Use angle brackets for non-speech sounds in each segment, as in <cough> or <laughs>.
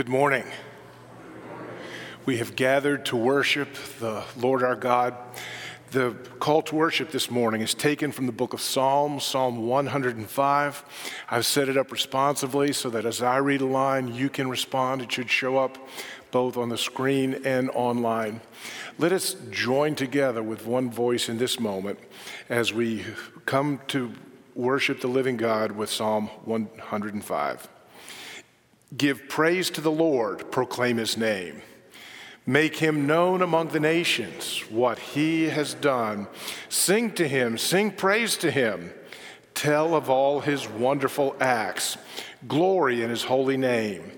Good morning. We have gathered to worship the Lord our God. The call to worship this morning is taken from the book of Psalms, Psalm 105. I've set it up responsively so that as I read a line, you can respond. It should show up both on the screen and online. Let us join together with one voice in this moment as we come to worship the living God with Psalm 105. Give praise to the Lord, proclaim his name. Make him known among the nations what he has done. Sing to him, sing praise to him. Tell of all his wonderful acts. Glory in his holy name.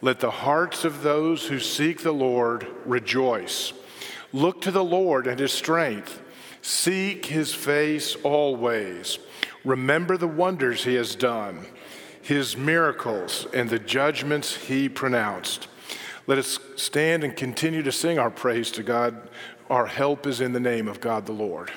Let the hearts of those who seek the Lord rejoice. Look to the Lord and his strength. Seek his face always. Remember the wonders he has done his miracles and the judgments he pronounced. Let us stand and continue to sing our praise to God. Our help is in the name of God the Lord.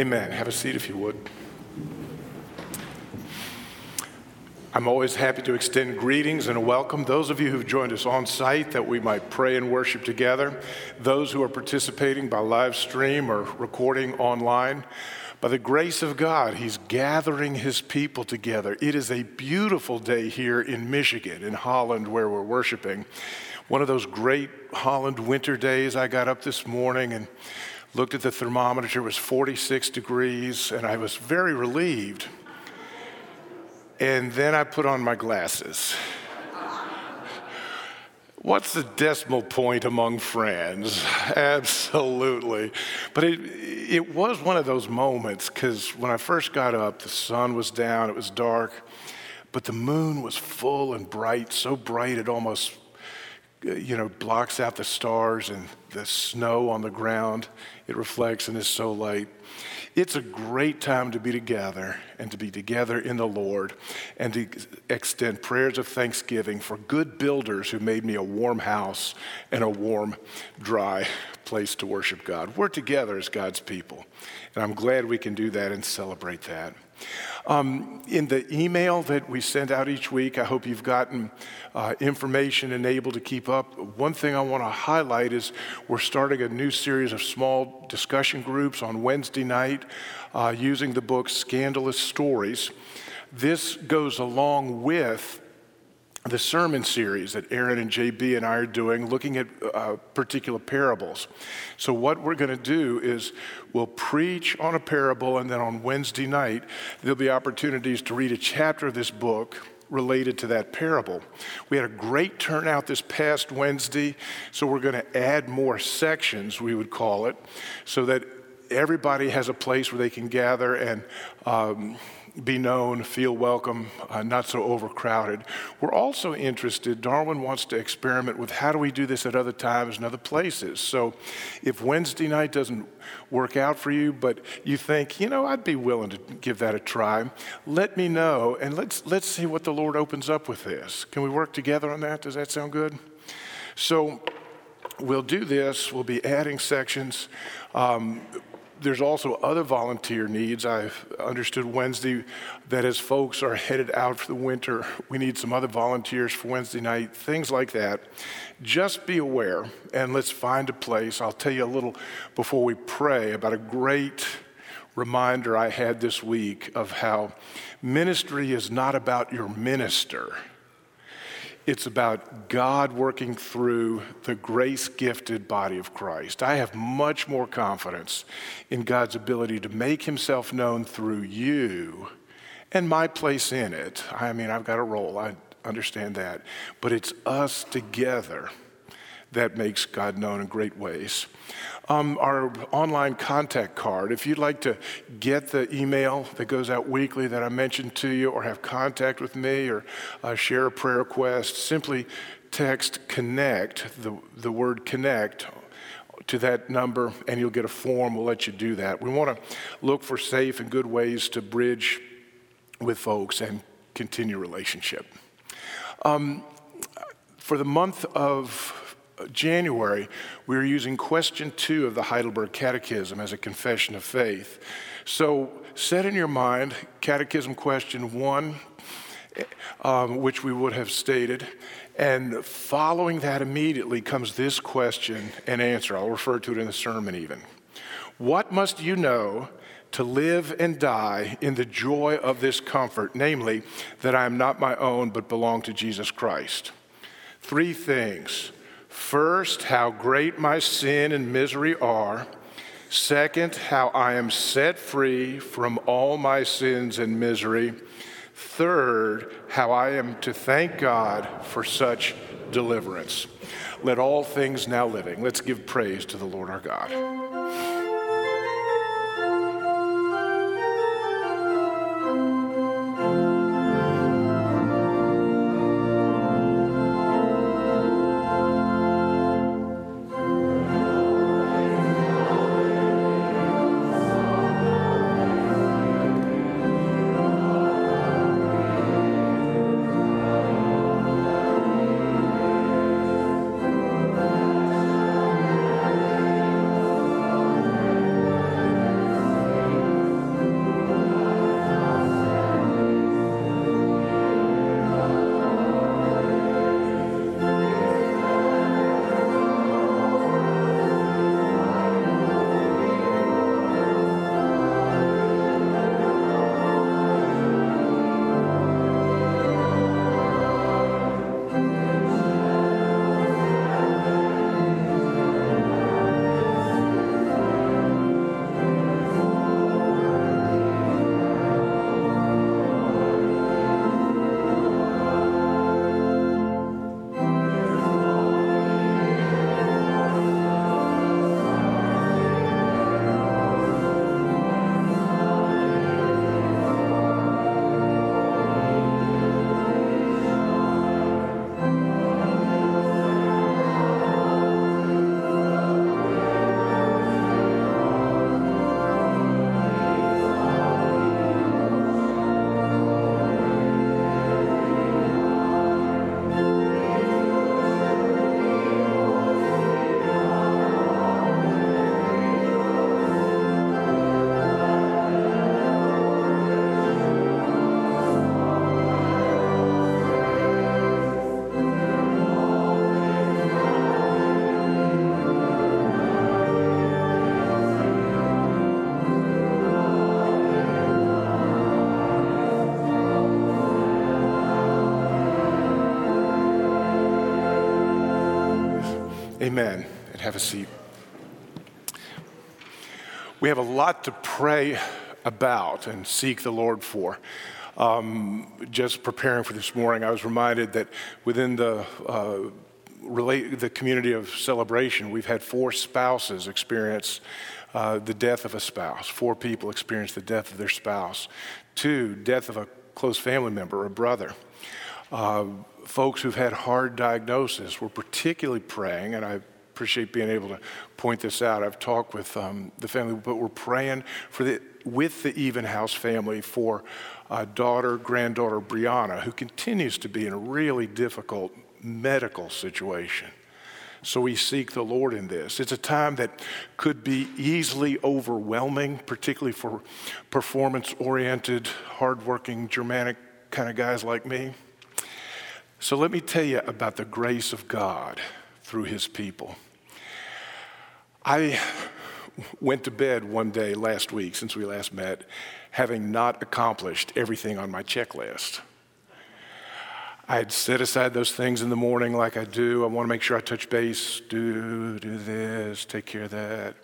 Amen. Have a seat if you would. I'm always happy to extend greetings and a welcome. Those of you who've joined us on site that we might pray and worship together, those who are participating by live stream or recording online. By the grace of God, He's gathering His people together. It is a beautiful day here in Michigan, in Holland, where we're worshiping. One of those great Holland winter days. I got up this morning and looked at the thermometer, it was 46 degrees, and I was very relieved. And then I put on my glasses. What's the decimal point among friends? <laughs> Absolutely. But it, it was one of those moments because when I first got up, the sun was down, it was dark, but the moon was full and bright, so bright it almost uh, you know, blocks out the stars and the snow on the ground. It reflects and is so light. It's a great time to be together and to be together in the Lord and to extend prayers of thanksgiving for good builders who made me a warm house and a warm, dry place to worship God. We're together as God's people, and I'm glad we can do that and celebrate that. Um, in the email that we send out each week, I hope you've gotten uh, information and able to keep up. One thing I want to highlight is We're starting a new series of small discussion groups on Wednesday night uh, using the book Scandalous Stories. This goes along with the sermon series that Aaron and JB and I are doing, looking at uh, particular parables. So, what we're going to do is we'll preach on a parable, and then on Wednesday night, there'll be opportunities to read a chapter of this book related to that parable. We had a great turnout this past Wednesday, so we're going to add more sections, we would call it, so that everybody has a place where they can gather and um, be known, feel welcome, uh, not so overcrowded. We're also interested, Darwin wants to experiment with how do we do this at other times and other places. So if Wednesday night doesn't work out for you, but you think, you know, I'd be willing to give that a try, let me know and let's, let's see what the Lord opens up with this. Can we work together on that? Does that sound good? So we'll do this, we'll be adding sections. Um, there's also other volunteer needs. I've understood Wednesday that as folks are headed out for the winter, we need some other volunteers for Wednesday night, things like that. Just be aware and let's find a place. I'll tell you a little before we pray about a great reminder I had this week of how ministry is not about your minister. It's about God working through the grace gifted body of Christ. I have much more confidence in God's ability to make himself known through you and my place in it. I mean, I've got a role, I understand that. But it's us together that makes God known in great ways. Um, our online contact card, if you'd like to get the email that goes out weekly that I mentioned to you, or have contact with me, or uh, share a prayer request, simply text connect, the, the word connect, to that number, and you'll get a form. We'll let you do that. We want to look for safe and good ways to bridge with folks and continue relationship. Um, for the month of January, we were using question two of the Heidelberg Catechism as a confession of faith. So, set in your mind Catechism question one, um, which we would have stated, and following that immediately comes this question and answer. I'll refer to it in the sermon even. What must you know to live and die in the joy of this comfort, namely, that I am not my own but belong to Jesus Christ? Three things First, how great my sin and misery are. Second, how I am set free from all my sins and misery. Third, how I am to thank God for such deliverance. Let all things now living, let's give praise to the Lord our God. A seat. We have a lot to pray about and seek the Lord for. Um, just preparing for this morning, I was reminded that within the uh, relate, the community of celebration, we've had four spouses experience uh, the death of a spouse. Four people experience the death of their spouse. Two, death of a close family member, a brother. Uh, folks who've had hard diagnosis, we're particularly praying, and I appreciate being able to point this out. I've talked with um, the family, but we're praying for the, with the Evenhouse family for uh, daughter, granddaughter Brianna, who continues to be in a really difficult medical situation. So we seek the Lord in this. It's a time that could be easily overwhelming, particularly for performance oriented, hardworking, Germanic kind of guys like me. So let me tell you about the grace of God through his people. I went to bed one day last week, since we last met, having not accomplished everything on my checklist. I had set aside those things in the morning like I do. I want to make sure I touch base, do, do this, take care of that.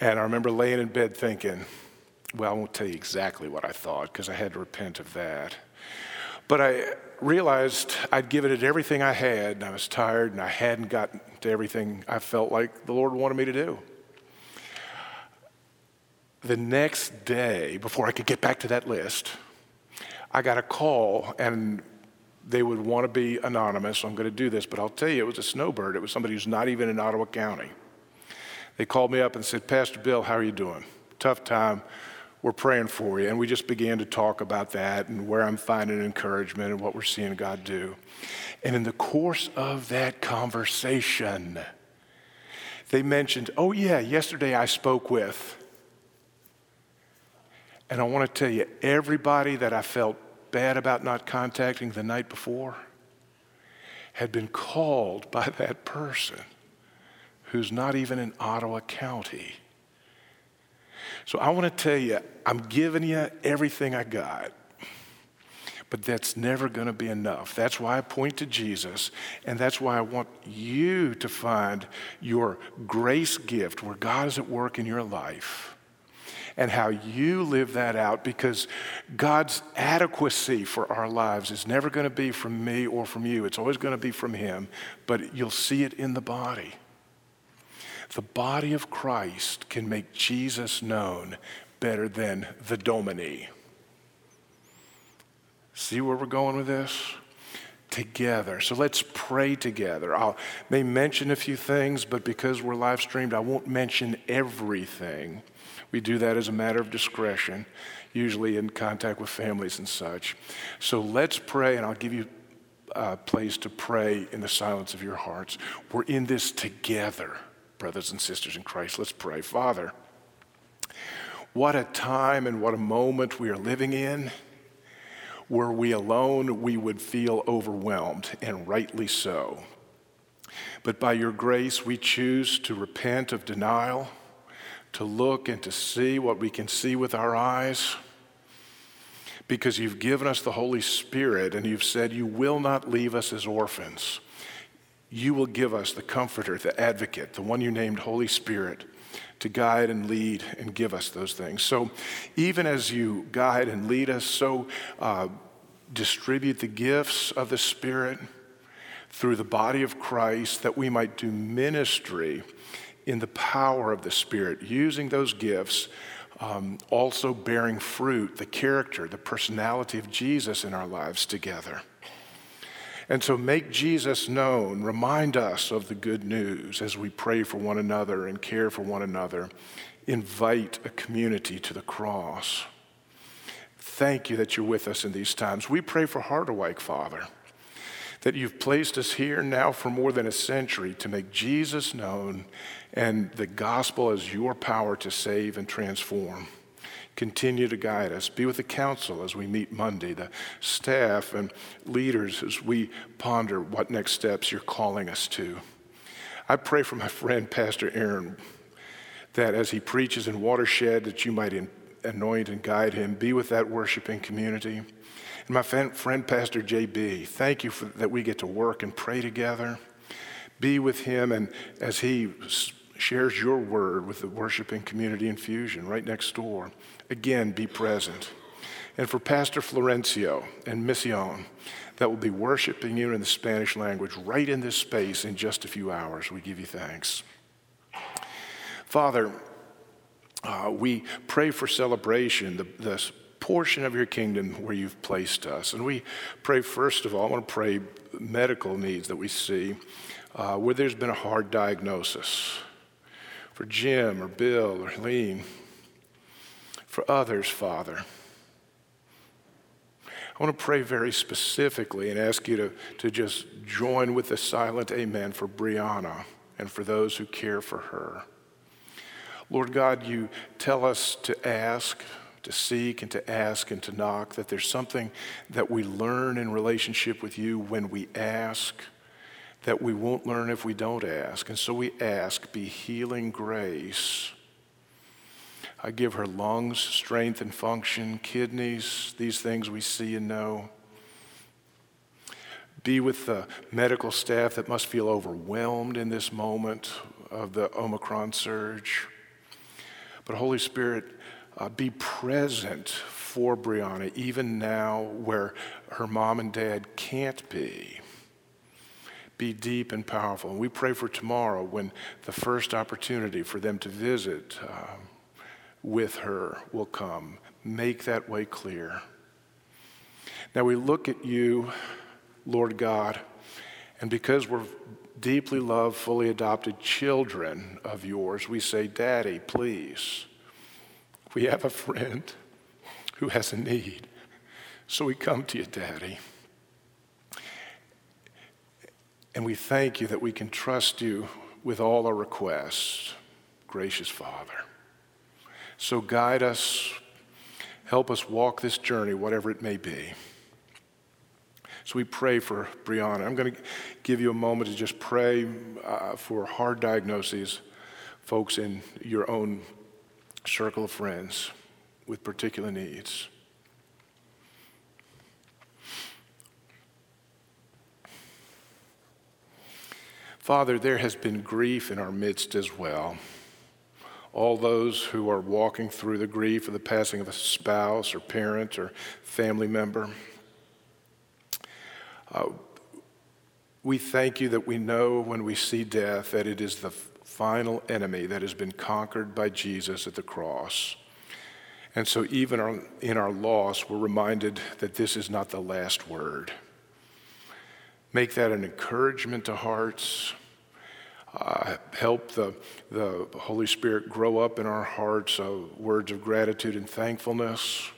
And I remember laying in bed thinking, well, I won't tell you exactly what I thought because I had to repent of that. But I realized I'd given it everything I had, and I was tired, and I hadn't gotten to everything I felt like the Lord wanted me to do. The next day, before I could get back to that list, I got a call, and they would want to be anonymous, I'm going to do this, but I'll tell you, it was a snowbird. It was somebody who's not even in Ottawa County. They called me up and said, Pastor Bill, how are you doing? Tough time we're praying for you. And we just began to talk about that and where I'm finding encouragement and what we're seeing God do. And in the course of that conversation, they mentioned, oh, yeah, yesterday I spoke with. And I want to tell you, everybody that I felt bad about not contacting the night before had been called <laughs> by that person who's not even in Ottawa County so I want to tell you, I'm giving you everything I got. But that's never going to be enough. That's why I point to Jesus, and that's why I want you to find your grace gift where God is at work in your life and how you live that out because God's adequacy for our lives is never going to be from me or from you. It's always going to be from Him, but you'll see it in the body the body of Christ can make Jesus known better than the dominie. See where we're going with this? Together. So let's pray together. I may mention a few things, but because we're live streamed, I won't mention everything. We do that as a matter of discretion, usually in contact with families and such. So let's pray, and I'll give you a place to pray in the silence of your hearts. We're in this together brothers and sisters in Christ. Let's pray. Father, what a time and what a moment we are living in. Were we alone, we would feel overwhelmed, and rightly so. But by your grace, we choose to repent of denial, to look and to see what we can see with our eyes, because you've given us the Holy Spirit and you've said you will not leave us as orphans you will give us the comforter, the advocate, the one you named Holy Spirit to guide and lead and give us those things. So, even as you guide and lead us, so uh, distribute the gifts of the Spirit through the body of Christ that we might do ministry in the power of the Spirit, using those gifts, um, also bearing fruit, the character, the personality of Jesus in our lives together. And so make Jesus known. Remind us of the good news as we pray for one another and care for one another. Invite a community to the cross. Thank you that you're with us in these times. We pray for Harderwyk, Father, that you've placed us here now for more than a century to make Jesus known and the gospel as your power to save and transform. Continue to guide us. Be with the council as we meet Monday, the staff and leaders as we ponder what next steps you're calling us to. I pray for my friend, Pastor Aaron, that as he preaches in Watershed, that you might anoint and guide him. Be with that worshiping community. And my friend, Pastor JB, thank you for that we get to work and pray together. Be with him and as he shares your word with the worshiping community infusion right next door. Again, be present. And for Pastor Florencio and Mission, that will be worshiping you in the Spanish language right in this space in just a few hours, we give you thanks. Father, uh, we pray for celebration, the, portion of your kingdom where you've placed us. And we pray, first of all, I want to pray medical needs that we see uh, where there's been a hard diagnosis for Jim or Bill or Lean, for others, Father. I want to pray very specifically and ask you to, to just join with the silent amen for Brianna and for those who care for her. Lord God, you tell us to ask, to seek, and to ask and to knock, that there's something that we learn in relationship with you when we ask that we won't learn if we don't ask. And so we ask, be healing grace. I give her lungs, strength and function, kidneys, these things we see and know. Be with the medical staff that must feel overwhelmed in this moment of the Omicron surge. But Holy Spirit, uh, be present for Brianna, even now where her mom and dad can't be be deep and powerful. And we pray for tomorrow when the first opportunity for them to visit uh, with her will come. Make that way clear. Now we look at you, Lord God, and because we're deeply loved, fully adopted children of yours, we say, Daddy, please. We have a friend who has a need. So we come to you, Daddy. And we thank you that we can trust you with all our requests, gracious Father. So guide us, help us walk this journey, whatever it may be. So we pray for Brianna. I'm going to give you a moment to just pray uh, for hard diagnoses, folks in your own circle of friends with particular needs. Father, there has been grief in our midst as well. All those who are walking through the grief of the passing of a spouse or parent or family member. Uh, we thank you that we know when we see death that it is the final enemy that has been conquered by Jesus at the cross. And so, even in our loss, we're reminded that this is not the last word. Make that an encouragement to hearts. Uh, help the, the Holy Spirit grow up in our hearts of words of gratitude and thankfulness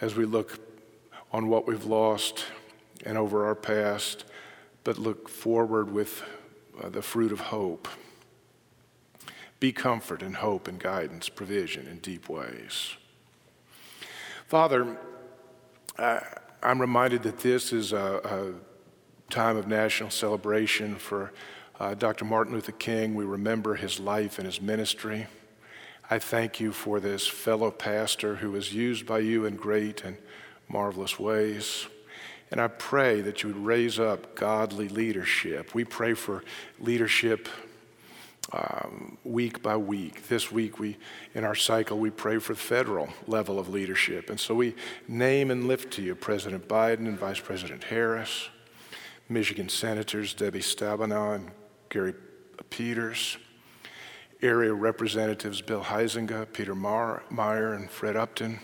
as we look on what we've lost and over our past, but look forward with uh, the fruit of hope. Be comfort and hope and guidance, provision in deep ways. Father, I, I'm reminded that this is a, a time of national celebration for uh, Dr. Martin Luther King. We remember his life and his ministry. I thank you for this fellow pastor who was used by you in great and marvelous ways. And I pray that you would raise up godly leadership. We pray for leadership um, week by week. This week, we in our cycle, we pray for federal level of leadership. And so we name and lift to you President Biden and Vice President Harris. Michigan Senators Debbie Stabenow and Gary Peters, area representatives Bill Huizenga, Peter Meijer, and Fred Upton,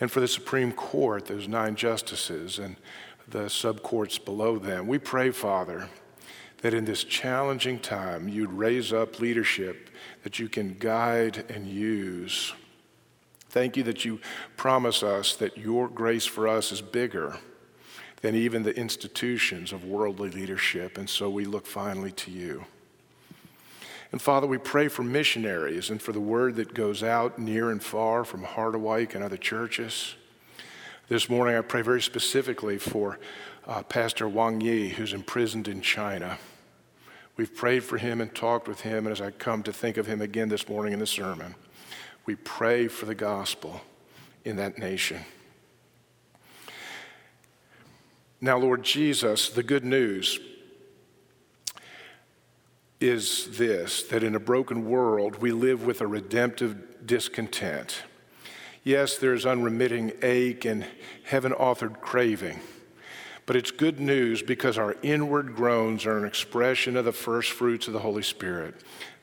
and for the Supreme Court, those nine justices and the subcourts below them. We pray, Father, that in this challenging time you'd raise up leadership that you can guide and use. Thank you that you promise us that your grace for us is bigger than even the institutions of worldly leadership. And so we look finally to you. And Father, we pray for missionaries and for the word that goes out near and far from Harderwyk and other churches. This morning, I pray very specifically for uh, Pastor Wang Yi, who's imprisoned in China. We've prayed for him and talked with him, and as I come to think of him again this morning in the sermon, we pray for the gospel in that nation. Now, Lord Jesus, the good news is this that in a broken world, we live with a redemptive discontent. Yes, there's unremitting ache and heaven authored craving. But it's good news because our inward groans are an expression of the first fruits of the Holy Spirit,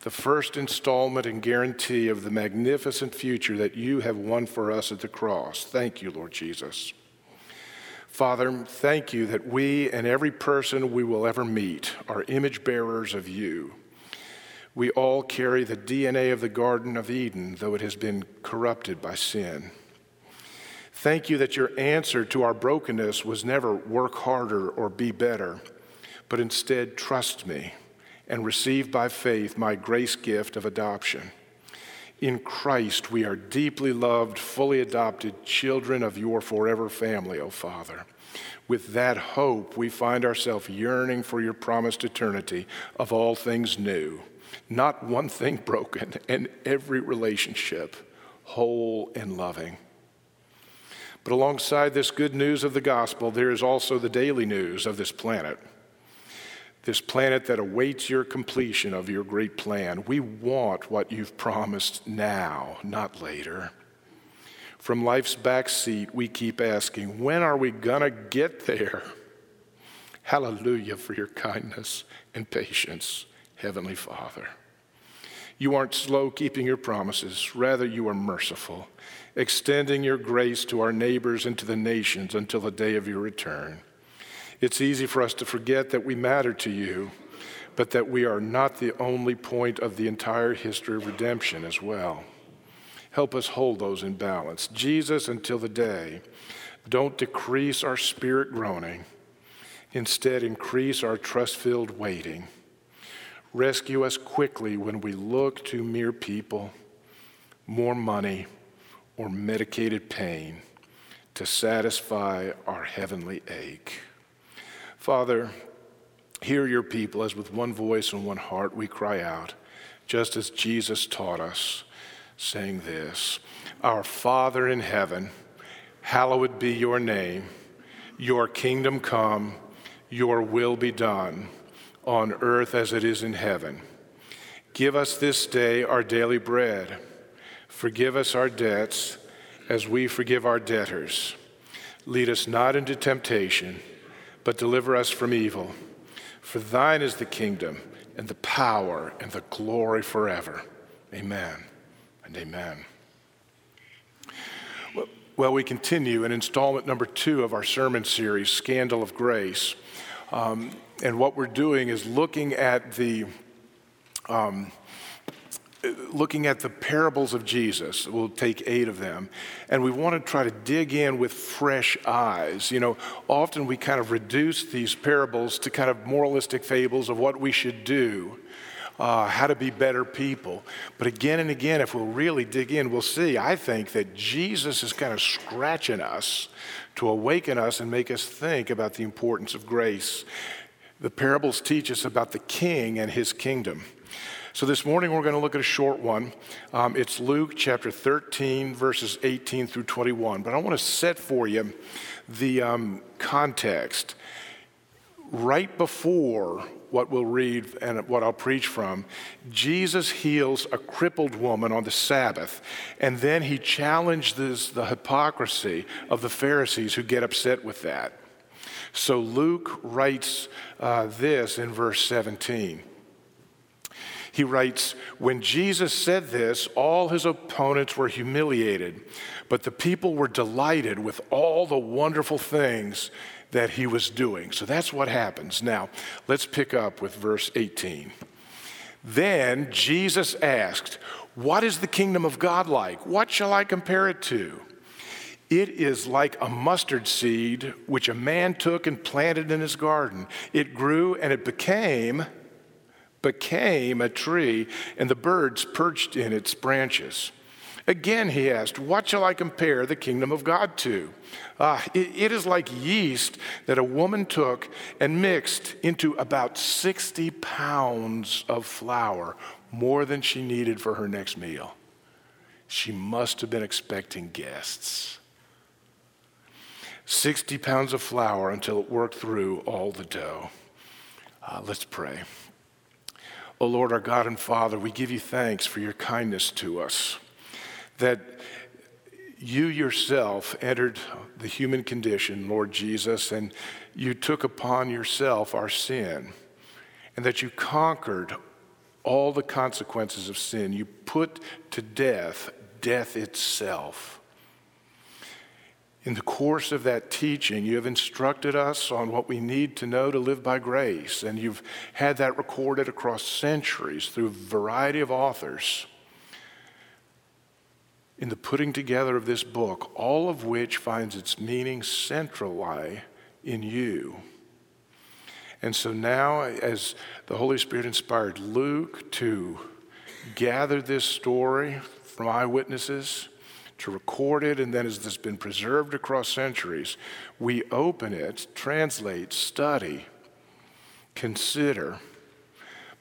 the first installment and guarantee of the magnificent future that you have won for us at the cross. Thank you, Lord Jesus. Father, thank you that we and every person we will ever meet are image bearers of you. We all carry the DNA of the Garden of Eden, though it has been corrupted by sin. Thank you that your answer to our brokenness was never work harder or be better, but instead trust me and receive by faith my grace gift of adoption. In Christ, we are deeply loved, fully adopted children of your forever family, O oh Father. With that hope, we find ourselves yearning for your promised eternity of all things new, not one thing <laughs> broken, and every relationship whole and loving. But alongside this good news of the gospel, there is also the daily news of this planet. This planet that awaits your completion of your great plan. We want what you've promised now, not later. From life's back seat, we keep asking, when are we going to get there? Hallelujah for your kindness and patience, Heavenly Father. You aren't slow keeping your promises, rather, you are merciful extending your grace to our neighbors and to the nations until the day of your return. It's easy for us to forget that we matter to you, but that we are not the only point of the entire history of redemption as well. Help us hold those in balance. Jesus, until the day, don't decrease our spirit groaning. Instead, increase our trust filled waiting. Rescue us quickly when we look to mere people, more money, or medicated pain to satisfy our heavenly ache. Father, hear your people as with one voice and one heart we cry out, just as Jesus taught us, saying this Our Father in heaven, hallowed be your name, your kingdom come, your will be done, on earth as it is in heaven. Give us this day our daily bread Forgive us our debts as we forgive our debtors. Lead us not into temptation, but deliver us from evil. For thine is the kingdom and the power and the glory forever. Amen and amen. Well, we continue in installment number two of our sermon series, Scandal of Grace. Um, and what we're doing is looking at the um, looking at the parables of Jesus. We'll take eight of them. And we want to try to dig in with fresh eyes. You know, often we kind of reduce these parables to kind of moralistic fables of what we should do. Uh, how to be better people. But again and again, if we'll really dig in, we'll see, I think, that Jesus is kind of scratching us to awaken us and make us think about the importance of grace. The parables teach us about the king and his kingdom. So this morning we're going to look at a short one. Um, it's Luke chapter 13, verses 18 through 21. But I want to set for you the um, context. Right before what we'll read and what I'll preach from, Jesus heals a crippled woman on the Sabbath, and then he challenges the hypocrisy of the Pharisees who get upset with that. So Luke writes uh, this in verse 17. He writes, When Jesus said this, all his opponents were humiliated, but the people were delighted with all the wonderful things that he was doing. So that's what happens. Now, let's pick up with verse 18. Then Jesus asked, What is the kingdom of God like? What shall I compare it to? It is like a mustard seed which a man took and planted in his garden. It grew and it became became a tree, and the birds perched in its branches. Again, he asked, What shall I compare the kingdom of God to? Uh, it, it is like yeast that a woman took and mixed into about 60 pounds of flour, more than she needed for her next meal. She must have been expecting guests. 60 pounds of flour until it worked through all the dough. Uh, let's pray. O Lord, our God and Father, we give you thanks for your kindness to us, that you yourself entered the human condition, Lord Jesus, and you took upon yourself our sin, and that you conquered all the consequences of sin. You put to death death itself. In the course of that teaching, you have instructed us on what we need to know to live by grace, and you've had that recorded across centuries through a variety of authors. In the putting together of this book, all of which finds its meaning centrally in you. And so now, as the Holy Spirit inspired Luke to gather this story from eyewitnesses, to record it, and then as it's been preserved across centuries, we open it, translate, study, consider.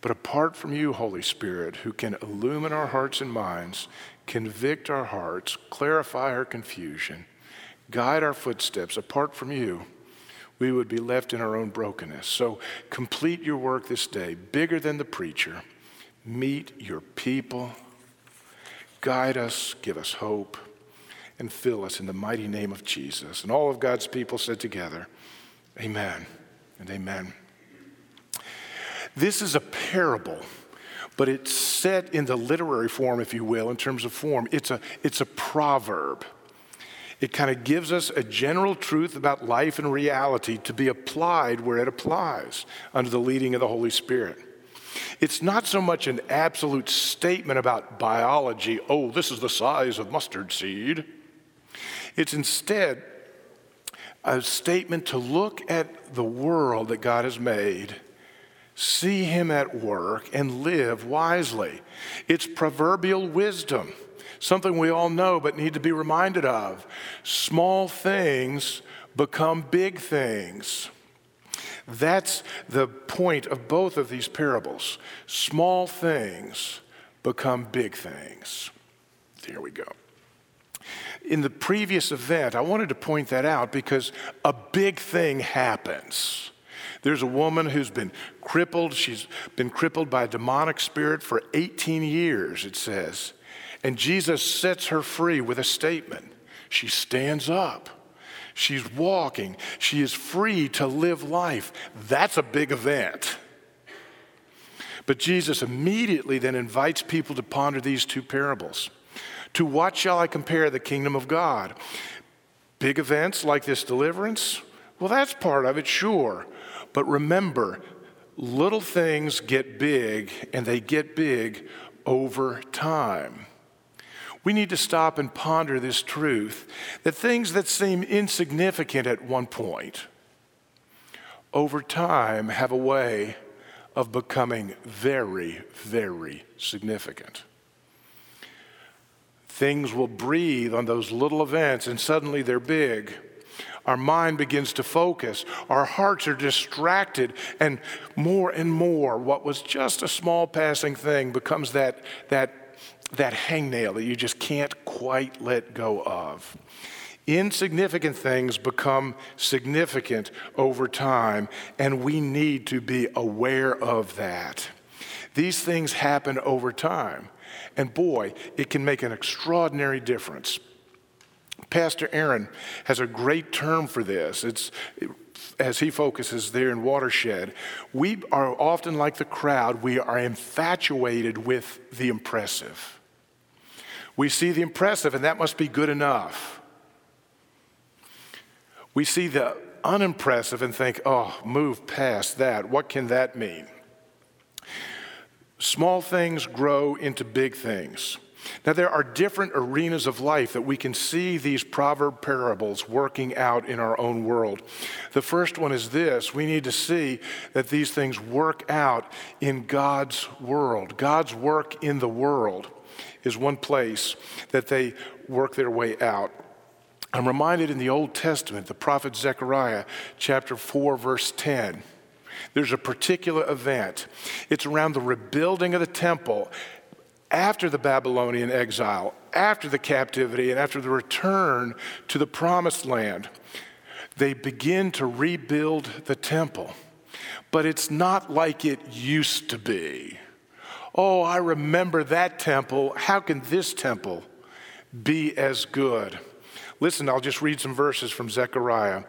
But apart from you, Holy Spirit, who can illumine our hearts and minds, convict our hearts, clarify our confusion, guide our footsteps, apart from you, we would be left in our own brokenness. So complete your work this day, bigger than the preacher. Meet your people. Guide us, give us hope and fill us in the mighty name of Jesus. And all of God's people said together, Amen and amen. This is a parable, but it's set in the literary form, if you will, in terms of form. It's a, it's a proverb. It kind of gives us a general truth about life and reality to be applied where it applies under the leading of the Holy Spirit. It's not so much an absolute statement about biology, oh, this is the size of mustard seed. It's instead a statement to look at the world that God has made, see Him at work, and live wisely. It's proverbial wisdom, something we all know but need to be reminded of. Small things become big things. That's the point of both of these parables. Small things become big things. There we go in the previous event, I wanted to point that out because a big thing happens. There's a woman who's been crippled. She's been crippled by a demonic spirit for 18 years, it says. And Jesus sets her free with a statement. She stands up. She's walking. She is free to live life. That's a big event. But Jesus immediately then invites people to ponder these two parables. To what shall I compare the kingdom of God? Big events like this deliverance? Well, that's part of it, sure. But remember, little things get big, and they get big over time. We need to stop and ponder this truth that things that seem insignificant at one point, over time, have a way of becoming very, very significant. Things will breathe on those little events, and suddenly they're big. Our mind begins to focus. Our hearts are distracted, and more and more, what was just a small passing thing becomes that, that, that hangnail that you just can't quite let go of. Insignificant things become significant over time, and we need to be aware of that. These things happen over time. And boy, it can make an extraordinary difference. Pastor Aaron has a great term for this. It's as he focuses there in Watershed. We are often like the crowd, we are infatuated with the impressive. We see the impressive, and that must be good enough. We see the unimpressive and think, oh, move past that. What can that mean? Small things grow into big things. Now, there are different arenas of life that we can see these proverb parables working out in our own world. The first one is this we need to see that these things work out in God's world. God's work in the world is one place that they work their way out. I'm reminded in the Old Testament, the prophet Zechariah, chapter 4, verse 10. There's a particular event. It's around the rebuilding of the temple after the Babylonian exile, after the captivity, and after the return to the promised land. They begin to rebuild the temple, but it's not like it used to be. Oh, I remember that temple. How can this temple be as good? Listen, I'll just read some verses from Zechariah.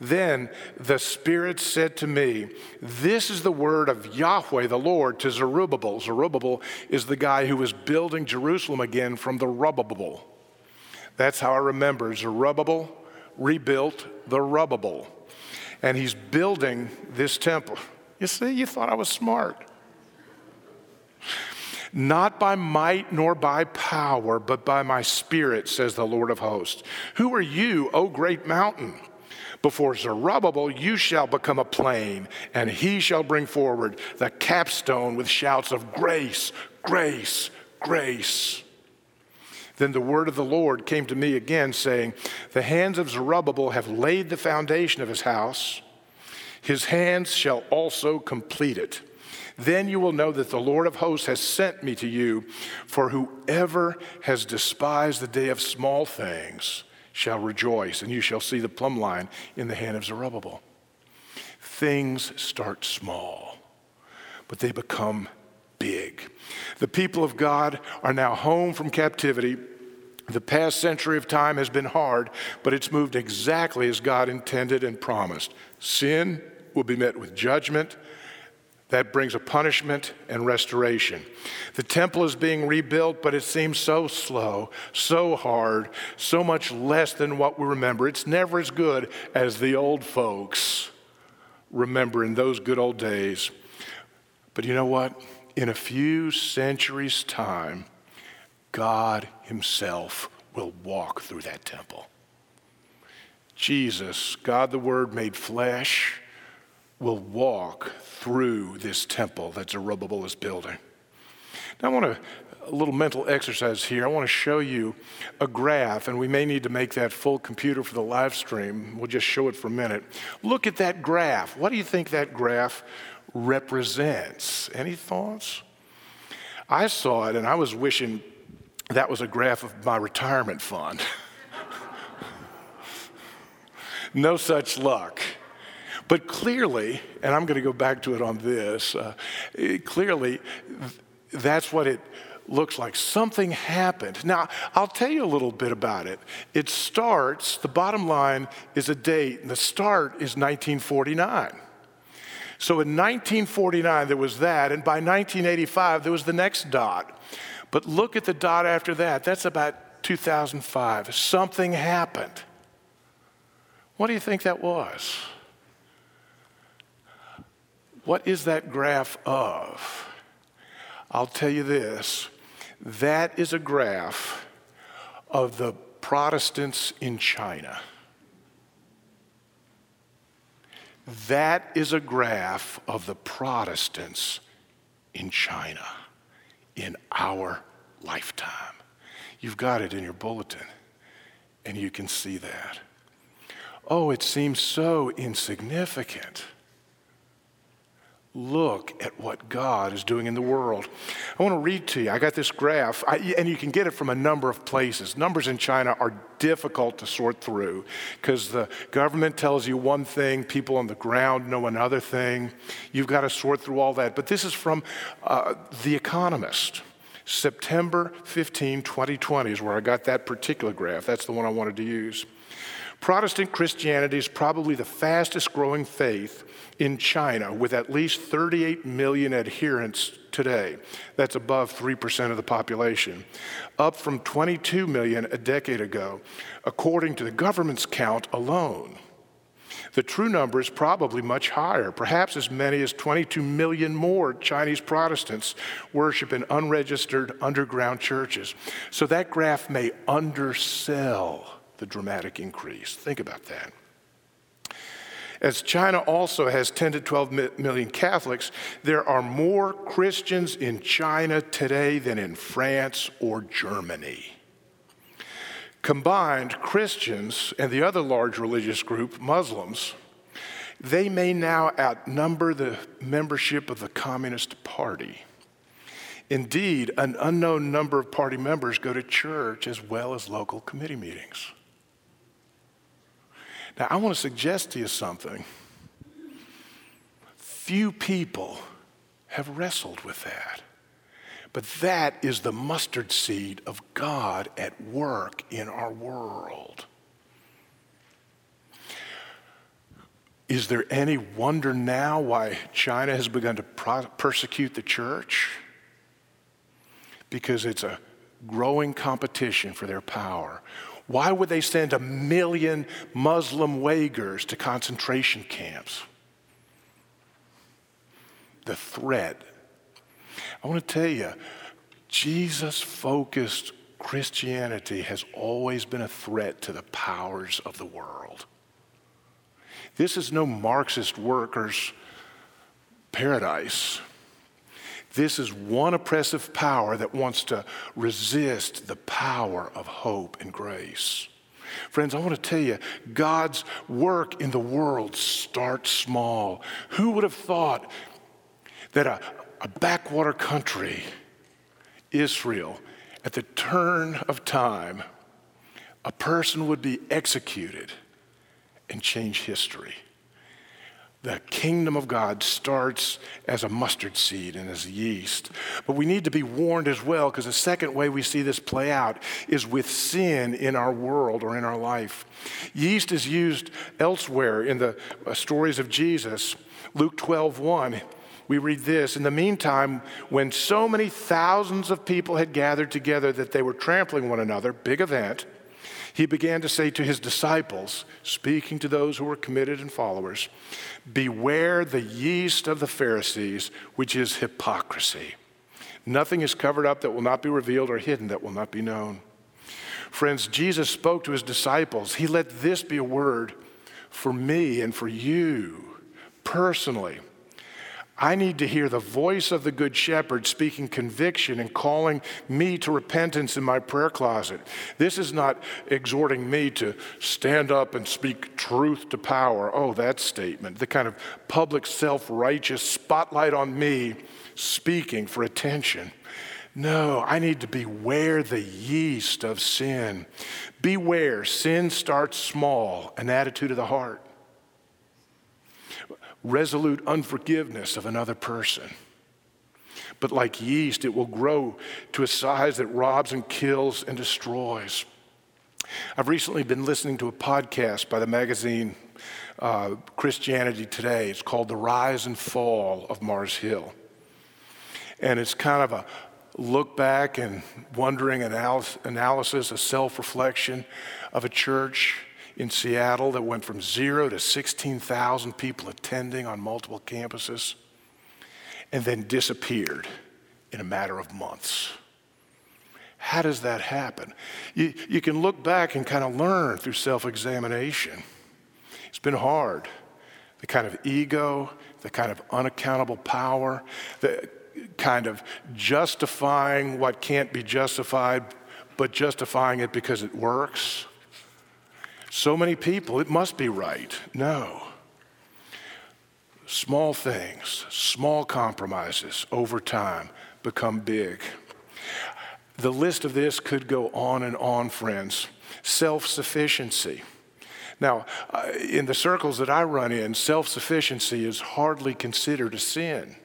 Then the Spirit said to me, This is the word of Yahweh the Lord to Zerubbabel. Zerubbabel is the guy who was building Jerusalem again from the rubbable. That's how I remember. Zerubbabel rebuilt the rubbable. And he's building this temple. You see, you thought I was smart. Not by might nor by power, but by my spirit, says the Lord of hosts. Who are you, O great mountain? Before Zerubbabel, you shall become a plain, and he shall bring forward the capstone with shouts of grace, grace, grace. Then the word of the Lord came to me again, saying, The hands of Zerubbabel have laid the foundation of his house, his hands shall also complete it. Then you will know that the Lord of hosts has sent me to you, for whoever has despised the day of small things shall rejoice, and you shall see the plumb line in the hand of Zerubbabel. Things start small, but they become big. The people of God are now home from captivity. The past century of time has been hard, but it's moved exactly as God intended and promised. Sin will be met with judgment. That brings a punishment and restoration. The temple is being rebuilt, but it seems so slow, so hard, so much less than what we remember. It's never as good as the old folks remember in those good old days. But you know what? In a few centuries' time, God Himself will walk through that temple. Jesus, God the Word made flesh, will walk through this temple that Zerubbabel is building. Now, I want to, a little mental exercise here. I want to show you a graph, and we may need to make that full computer for the live stream. We'll just show it for a minute. Look at that graph. What do you think that graph represents? Any thoughts? I saw it, and I was wishing that was a graph of my retirement fund. <laughs> no such luck. But clearly, and I'm going to go back to it on this, uh, clearly, that's what it looks like. Something happened. Now, I'll tell you a little bit about it. It starts, the bottom line is a date, and the start is 1949. So in 1949, there was that, and by 1985, there was the next dot. But look at the dot after that. That's about 2005. Something happened. What do you think that was? What is that graph of? I'll tell you this that is a graph of the Protestants in China. That is a graph of the Protestants in China in our lifetime. You've got it in your bulletin, and you can see that. Oh, it seems so insignificant look at what God is doing in the world. I want to read to you. I got this graph, I, and you can get it from a number of places. Numbers in China are difficult to sort through because the government tells you one thing, people on the ground know another thing. You've got to sort through all that. But this is from uh, The Economist. September 15, 2020 is where I got that particular graph. That's the one I wanted to use. Protestant Christianity is probably the fastest growing faith in China with at least 38 million adherents today. That's above 3% of the population, up from 22 million a decade ago, according to the government's count alone. The true number is probably much higher. Perhaps as many as 22 million more Chinese Protestants worship in unregistered underground churches. So that graph may undersell the dramatic increase. Think about that. As China also has 10 to 12 million Catholics, there are more Christians in China today than in France or Germany. Combined, Christians and the other large religious group, Muslims, they may now outnumber the membership of the Communist Party. Indeed, an unknown number of party members go to church as well as local committee meetings. Now, I want to suggest to you something. Few people have wrestled with that. But that is the mustard seed of God at work in our world. Is there any wonder now why China has begun to pro- persecute the church? Because it's a growing competition for their power. Why would they send a million Muslim Uyghurs to concentration camps? The threat. I want to tell you, Jesus focused Christianity has always been a threat to the powers of the world. This is no Marxist workers' paradise. This is one oppressive power that wants to resist the power of hope and grace. Friends, I want to tell you, God's work in the world starts small. Who would have thought that a, a backwater country, Israel, at the turn of time, a person would be executed and change history? The kingdom of God starts as a mustard seed and as yeast. But we need to be warned as well, because the second way we see this play out is with sin in our world or in our life. Yeast is used elsewhere in the uh, stories of Jesus. Luke 12, 1, we read this In the meantime, when so many thousands of people had gathered together that they were trampling one another, big event, he began to say to his disciples, speaking to those who were committed and followers, Beware the yeast of the Pharisees, which is hypocrisy. Nothing is covered up that will not be revealed or hidden that will not be known. Friends, Jesus spoke to his disciples. He let this be a word for me and for you personally. I need to hear the voice of the Good Shepherd speaking conviction and calling me to repentance in my prayer closet. This is not exhorting me to stand up and speak truth to power. Oh, that statement, the kind of public self righteous spotlight on me speaking for attention. No, I need to beware the yeast of sin. Beware, sin starts small, an attitude of the heart resolute unforgiveness of another person. But like yeast, it will grow to a size that robs and kills and destroys. I've recently been listening to a podcast by the magazine uh, Christianity Today. It's called The Rise and Fall of Mars Hill. And it's kind of a look back and wondering analysis, a self reflection of a church in Seattle that went from zero to 16,000 people attending on multiple campuses and then disappeared in a matter of months. How does that happen? You, you can look back and kind of learn through self examination. It's been hard. The kind of ego, the kind of unaccountable power, the kind of justifying what can't be justified, but justifying it because it works so many people, it must be right. No. Small things, small compromises over time become big. The list of this could go on and on, friends. Self sufficiency. Now, uh, in the circles that I run in, self sufficiency is hardly considered a sin.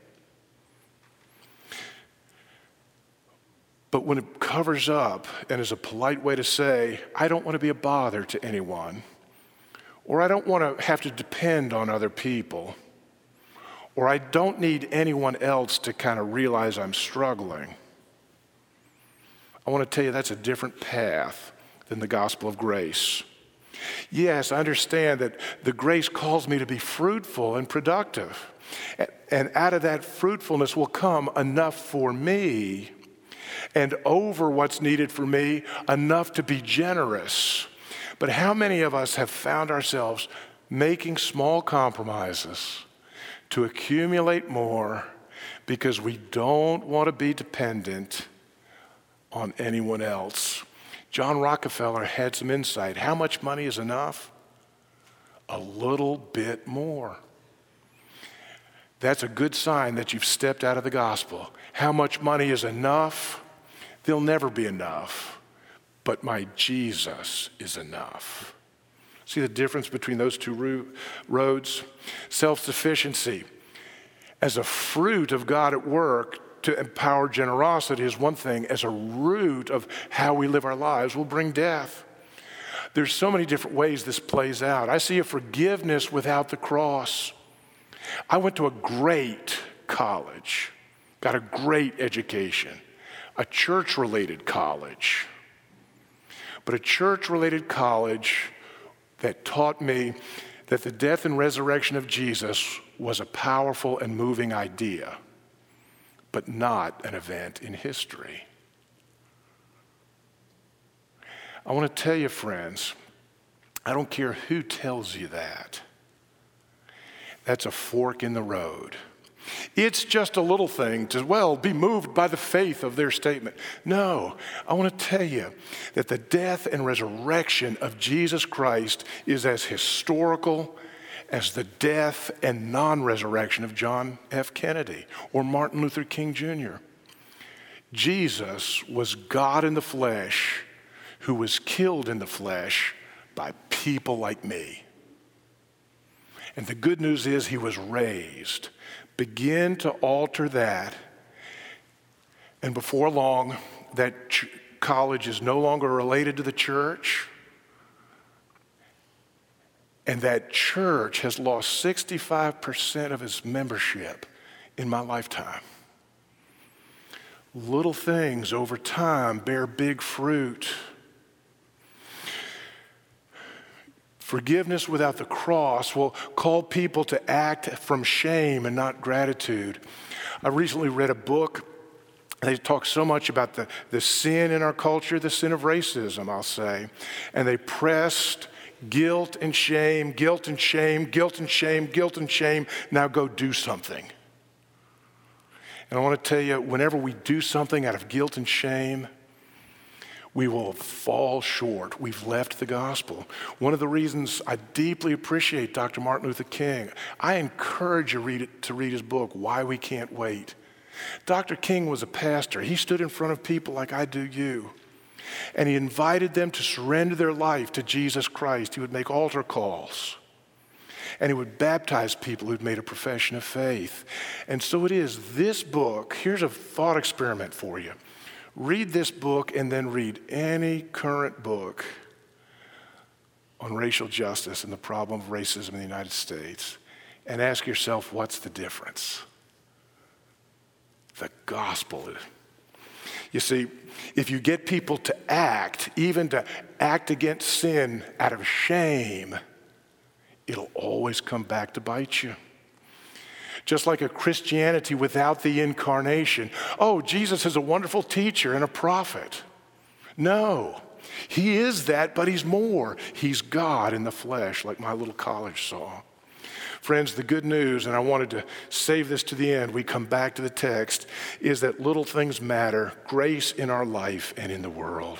But when it covers up and is a polite way to say, I don't want to be a bother to anyone, or I don't want to have to depend on other people, or I don't need anyone else to kind of realize I'm struggling, I want to tell you that's a different path than the gospel of grace. Yes, I understand that the grace calls me to be fruitful and productive. And out of that fruitfulness will come enough for me and over what's needed for me enough to be generous. But how many of us have found ourselves making small compromises to accumulate more because we don't want to be dependent on anyone else? John Rockefeller had some insight. How much money is enough? A little bit more. That's a good sign that you've stepped out of the gospel. How much money is enough? They'll never be enough, but my Jesus is enough. See the difference between those two roads? Self sufficiency. As a fruit of God at work, to empower generosity is one thing, as a root of how we live our lives will bring death. There's so many different ways this plays out. I see a forgiveness without the cross. I went to a great college, got a great education, a church related college, but a church related college that taught me that the death and resurrection of Jesus was a powerful and moving idea, but not an event in history. I want to tell you, friends, I don't care who tells you that. That's a fork in the road. It's just a little thing to, well, be moved by the faith of their statement. No, I want to tell you that the death and resurrection of Jesus Christ is as historical as the death and non resurrection of John F. Kennedy or Martin Luther King Jr. Jesus was God in the flesh who was killed in the flesh by people like me. And the good news is he was raised. Begin to alter that. And before long, that ch- college is no longer related to the church. And that church has lost 65% of its membership in my lifetime. Little things over time bear big fruit. Forgiveness without the cross will call people to act from shame and not gratitude. I recently read a book. They talk so much about the, the sin in our culture, the sin of racism, I'll say. And they pressed guilt and shame, guilt and shame, guilt and shame, guilt and shame. Now go do something. And I want to tell you, whenever we do something out of guilt and shame, we will fall short. We've left the gospel. One of the reasons I deeply appreciate Dr. Martin Luther King, I encourage you read it, to read his book, Why We Can't Wait. Dr. King was a pastor. He stood in front of people like I do you. And he invited them to surrender their life to Jesus Christ. He would make altar calls. And he would baptize people who'd made a profession of faith. And so it is, this book, here's a thought experiment for you. Read this book and then read any current book on racial justice and the problem of racism in the United States and ask yourself what's the difference? The gospel. Is. You see, if you get people to act, even to act against sin out of shame, it'll always come back to bite you just like a Christianity without the incarnation. Oh, Jesus is a wonderful teacher and a prophet. No, he is that, but he's more. He's God in the flesh, like my little college saw. Friends, the good news, and I wanted to save this to the end, we come back to the text, is that little things matter grace in our life and in the world.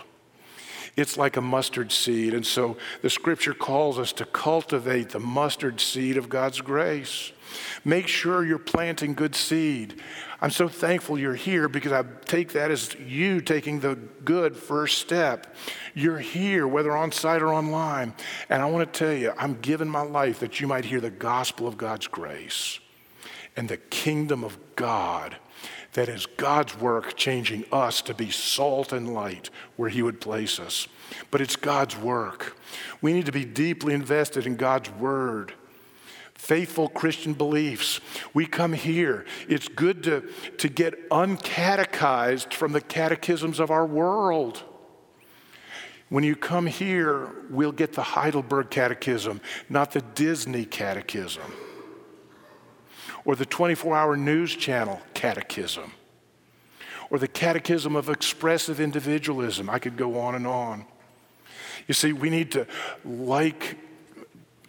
It's like a mustard seed. And so the scripture calls us to cultivate the mustard seed of God's grace. Make sure you're planting good seed. I'm so thankful you're here because I take that as you taking the good first step. You're here, whether on site or online. And I want to tell you, I'm giving my life that you might hear the gospel of God's grace and the kingdom of God. That is God's work changing us to be salt and light where He would place us. But it's God's work. We need to be deeply invested in God's word faithful Christian beliefs. We come here. It's good to, to get uncatechized from the catechisms of our world. When you come here, we'll get the Heidelberg Catechism, not the Disney Catechism, or the 24 hour news channel Catechism, or the Catechism of Expressive Individualism. I could go on and on. You see, we need to, like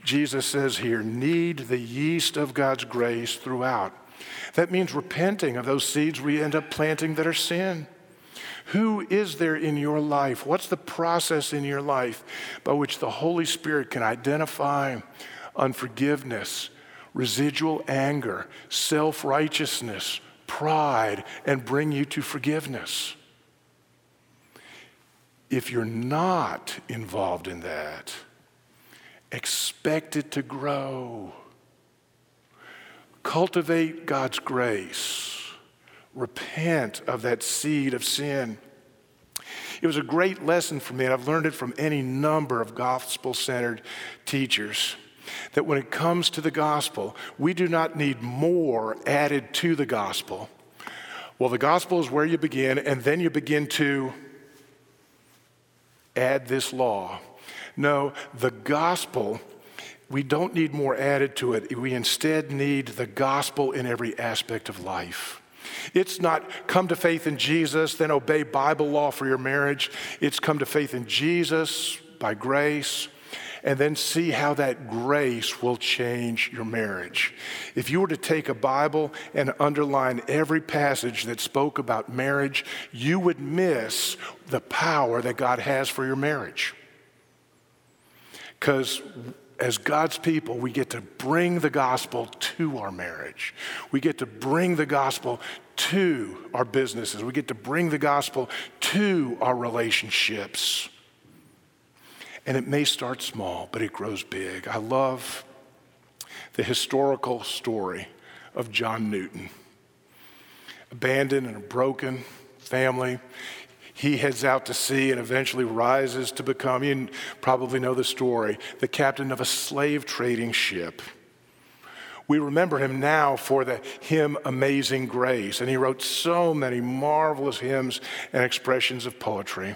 Jesus says here, need the yeast of God's grace throughout. That means repenting of those seeds we end up planting that are sin. Who is there in your life? What's the process in your life by which the Holy Spirit can identify unforgiveness, residual anger, self righteousness, pride, and bring you to forgiveness? If you're not involved in that, Expect it to grow. Cultivate God's grace. Repent of that seed of sin. It was a great lesson for me, and I've learned it from any number of gospel centered teachers. That when it comes to the gospel, we do not need more added to the gospel. Well, the gospel is where you begin, and then you begin to add this law. No, the gospel, we don't need more added to it. We instead need the gospel in every aspect of life. It's not come to faith in Jesus, then obey Bible law for your marriage. It's come to faith in Jesus by grace, and then see how that grace will change your marriage. If you were to take a Bible and underline every passage that spoke about marriage, you would miss the power that God has for your marriage. Because as God's people, we get to bring the gospel to our marriage. We get to bring the gospel to our businesses. We get to bring the gospel to our relationships. And it may start small, but it grows big. I love the historical story of John Newton. Abandoned and a broken family, he heads out to sea and eventually rises to become, you probably know the story, the captain of a slave trading ship. We remember him now for the hymn Amazing Grace, and he wrote so many marvelous hymns and expressions of poetry.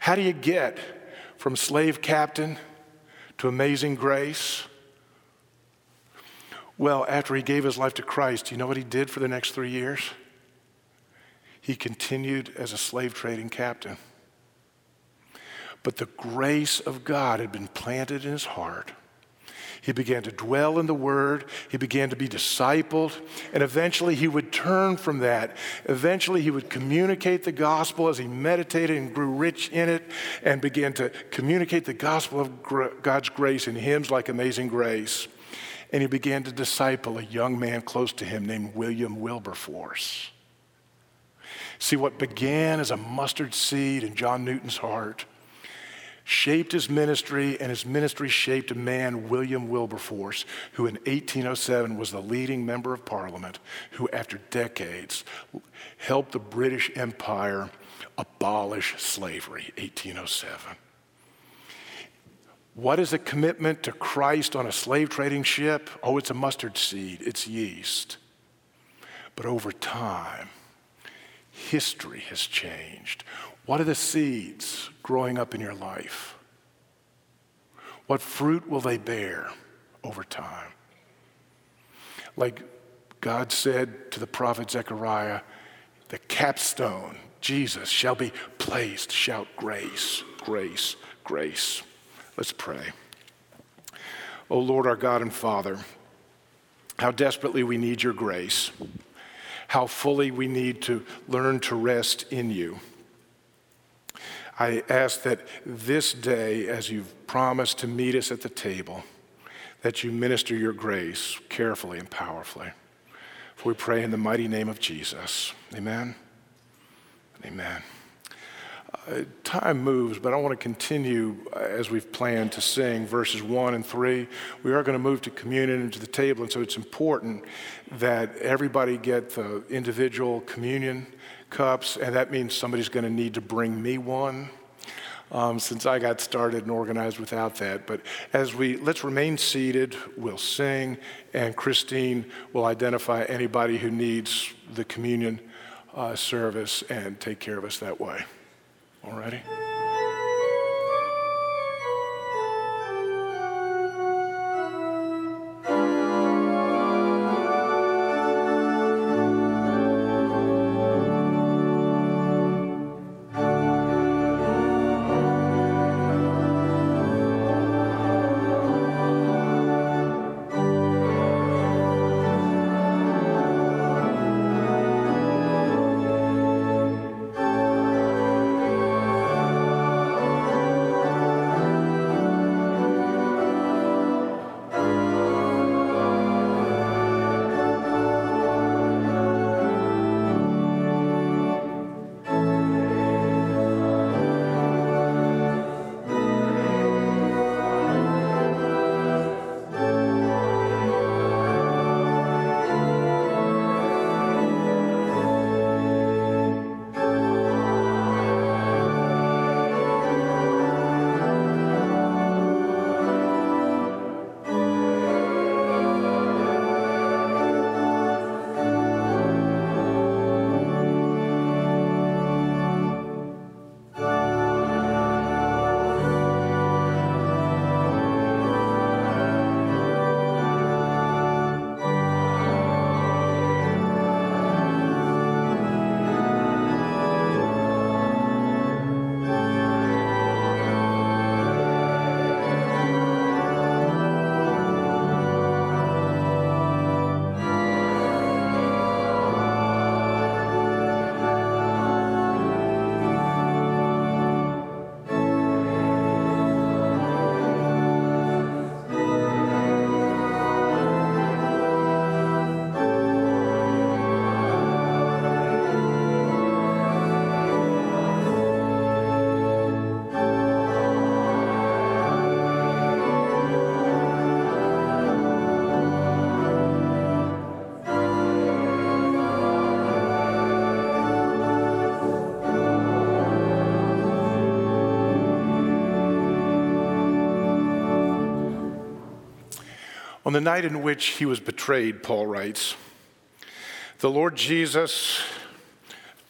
How do you get from slave captain to amazing grace? Well, after he gave his life to Christ, do you know what he did for the next three years? He continued as a slave trading captain. But the grace of God had been planted in his heart. He began to dwell in the Word. He began to be discipled. And eventually he would turn from that. Eventually he would communicate the gospel as he meditated and grew rich in it and began to communicate the gospel of God's grace in hymns like Amazing Grace. And he began to disciple a young man close to him named William Wilberforce. See, what began as a mustard seed in John Newton's heart shaped his ministry, and his ministry shaped a man, William Wilberforce, who in 1807 was the leading member of parliament, who after decades helped the British Empire abolish slavery, 1807. What is a commitment to Christ on a slave trading ship? Oh, it's a mustard seed, it's yeast. But over time, history has changed. What are the seeds growing up in your life? What fruit will they bear over time? Like God said to the prophet Zechariah, the capstone, Jesus, shall be placed. Shout grace, grace, grace. Let's pray. Oh Lord, our God and Father, how desperately we need your grace, how fully we need to learn to rest in you. I ask that this day, as you've promised to meet us at the table, that you minister your grace carefully and powerfully. For we pray in the mighty name of Jesus. Amen. Amen. Uh, time moves, but I want to continue uh, as we've planned to sing verses one and three. We are going to move to communion and to the table, and so it's important that everybody get the individual communion cups, and that means somebody's going to need to bring me one. Um, since I got started and organized without that. But as we let's remain seated, we'll sing, and Christine will identify anybody who needs the communion uh, service and take care of us that way. Alrighty? On the night in which he was betrayed, Paul writes, the Lord Jesus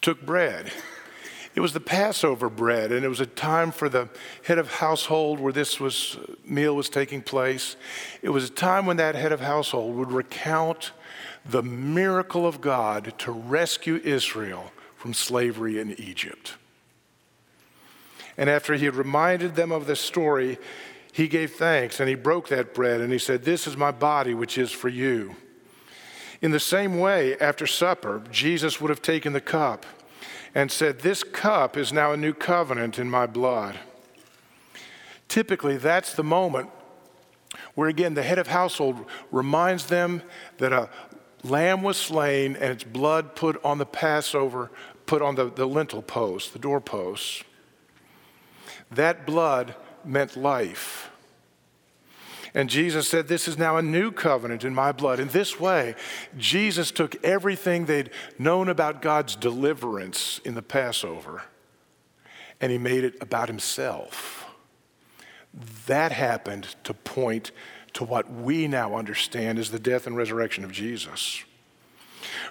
took bread. It was the Passover bread, and it was a time for the head of household where this was, meal was taking place. It was a time when that head of household would recount the miracle of God to rescue Israel from slavery in Egypt. And after he had reminded them of this story, he gave thanks and he broke that bread and he said, This is my body, which is for you. In the same way, after supper, Jesus would have taken the cup and said, This cup is now a new covenant in my blood. Typically, that's the moment where, again, the head of household reminds them that a lamb was slain and its blood put on the Passover, put on the, the lintel post, the doorposts. That blood meant life. And Jesus said, This is now a new covenant in my blood. In this way, Jesus took everything they'd known about God's deliverance in the Passover and he made it about himself. That happened to point to what we now understand as the death and resurrection of Jesus.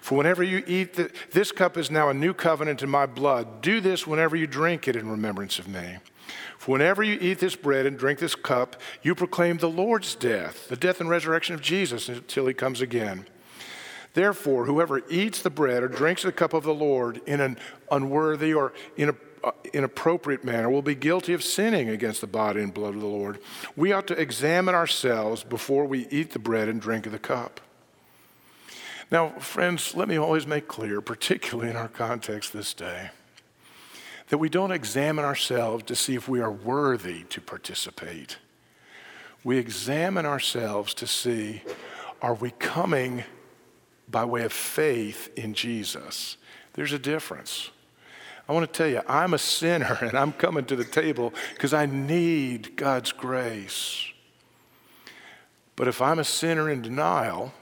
For whenever you eat, the, this cup is now a new covenant in my blood. Do this whenever you drink it in remembrance of me. For whenever you eat this bread and drink this cup, you proclaim the Lord's death, the death and resurrection of Jesus until he comes again. Therefore, whoever eats the bread or drinks the cup of the Lord in an unworthy or uh, inappropriate manner will be guilty of sinning against the body and blood of the Lord. We ought to examine ourselves before we eat the bread and drink of the cup. Now, friends, let me always make clear, particularly in our context this day, that we don't examine ourselves to see if we are worthy to participate. We examine ourselves to see are we coming by way of faith in Jesus? There's a difference. I want to tell you, I'm a sinner <laughs> and I'm coming to the table because I need God's grace. But if I'm a sinner in denial,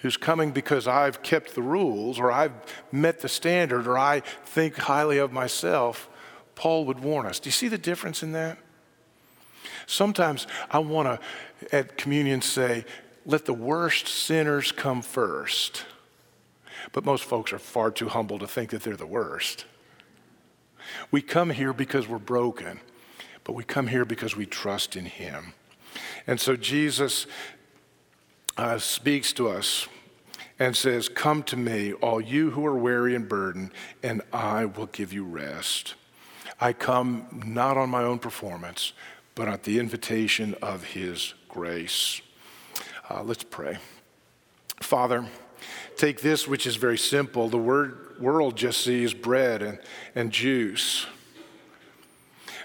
who's coming because I've kept the rules or I've met the standard or I think highly of myself, Paul would warn us. Do you see the difference in that? Sometimes I want to, at communion, say, let the worst sinners come first. But most folks are far too humble to think that they're the worst. We come here because we're broken, but we come here because we trust in Him. And so Jesus uh, speaks to us and says, Come to me, all you who are weary and burdened, and I will give you rest. I come not on my own performance, but at the invitation of His grace. Uh, let's pray. Father, take this, which is very simple. The word, world just sees bread and, and juice.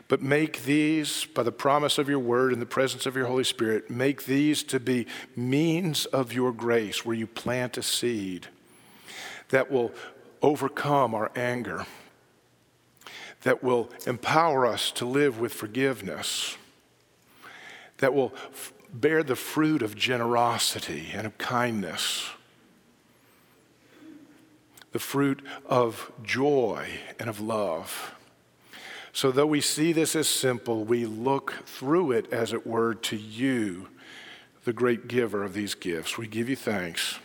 But make these, by the promise of your word and the presence of your Holy Spirit, make these to be means of your grace where you plant a seed that will overcome our anger, that will empower us to live with forgiveness, that will f- bear the fruit of generosity and of kindness, the fruit of joy and of love. So, though we see this as simple, we look through it, as it were, to you, the great giver of these gifts. We give you thanks.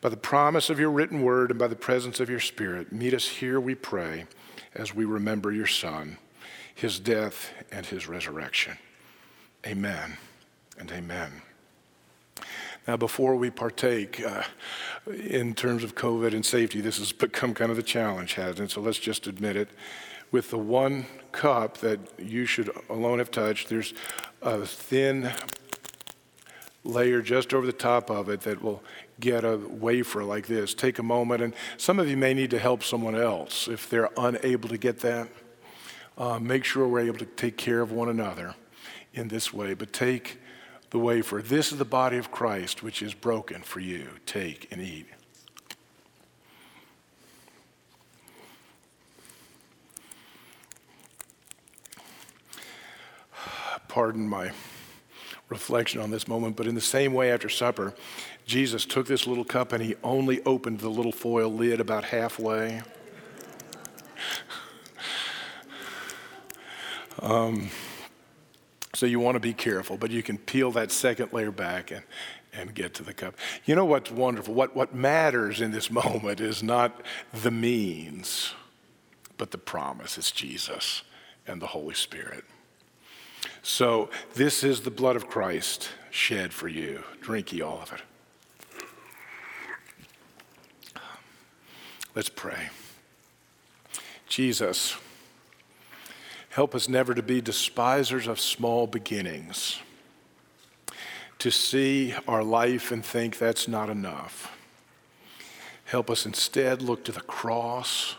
By the promise of your written word and by the presence of your Spirit, meet us here, we pray, as we remember your Son, his death, and his resurrection. Amen and amen. Now, before we partake uh, in terms of COVID and safety, this has become kind of a challenge, hasn't it? So let's just admit it with the one cup that you should alone have touched, there's a thin layer just over the top of it that will get a wafer like this. Take a moment, and some of you may need to help someone else if they're unable to get that. Uh, make sure we're able to take care of one another in this way. But take the wafer. This is the body of Christ, which is broken for you. Take and eat. Pardon my reflection on this moment, but in the same way after supper, Jesus took this little cup and he only opened the little foil lid about halfway. um, So you want to be careful, but you can peel that second layer back and, and get to the cup. You know what's wonderful? What, what matters in this <laughs> moment is not the means, but the promise. It's Jesus and the Holy Spirit. So this is the blood of Christ shed for you. Drink ye all of it. Let's pray. Jesus, help us never to be despisers of small beginnings, to see our life and think that's not enough. Help us instead look to the cross,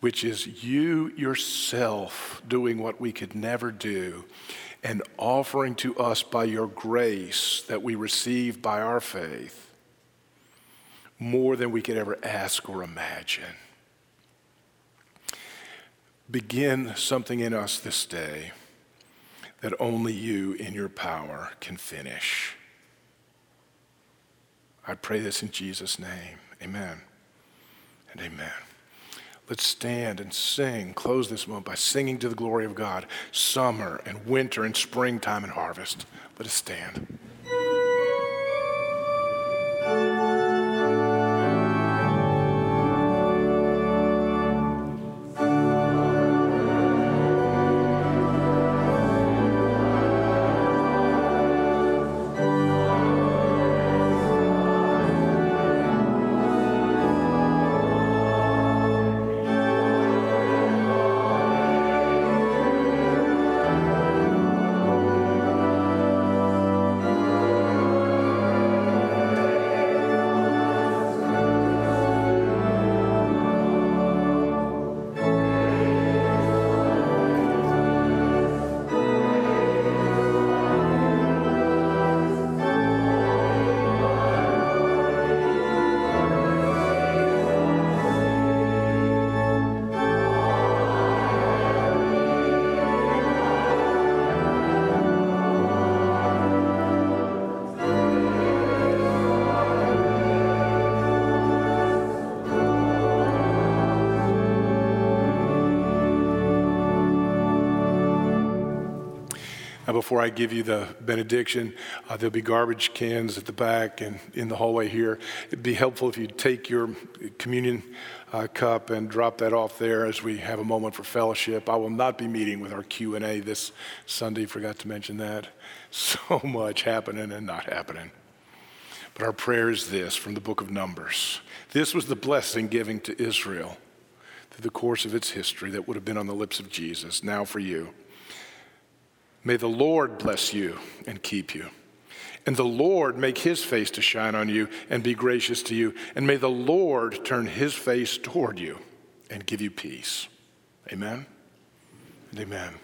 which is you yourself doing what we could never do and offering to us by your grace that we receive by our faith more than we could ever ask or imagine. Begin something in us this day that only you in your power can finish. I pray this in Jesus' name. Amen and amen. Let's stand and sing. Close this moment by singing to the glory of God. Summer and winter and springtime and harvest. Let us stand. Before I give you the benediction, uh, there'll be garbage cans at the back and in the hallway here. It'd be helpful if you take your communion uh, cup and drop that off there as we have a moment for fellowship. I will not be meeting with our Q&A this Sunday. Forgot to mention that. <laughs> So much happening and not happening. But our prayer is this from the book of Numbers. This was the blessing given to Israel through the course of its history that would have been on the lips of Jesus. Now for you. May the Lord bless you and keep you. And the Lord make his face to shine on you and be gracious to you. And may the Lord turn his face toward you and give you peace. Amen and amen.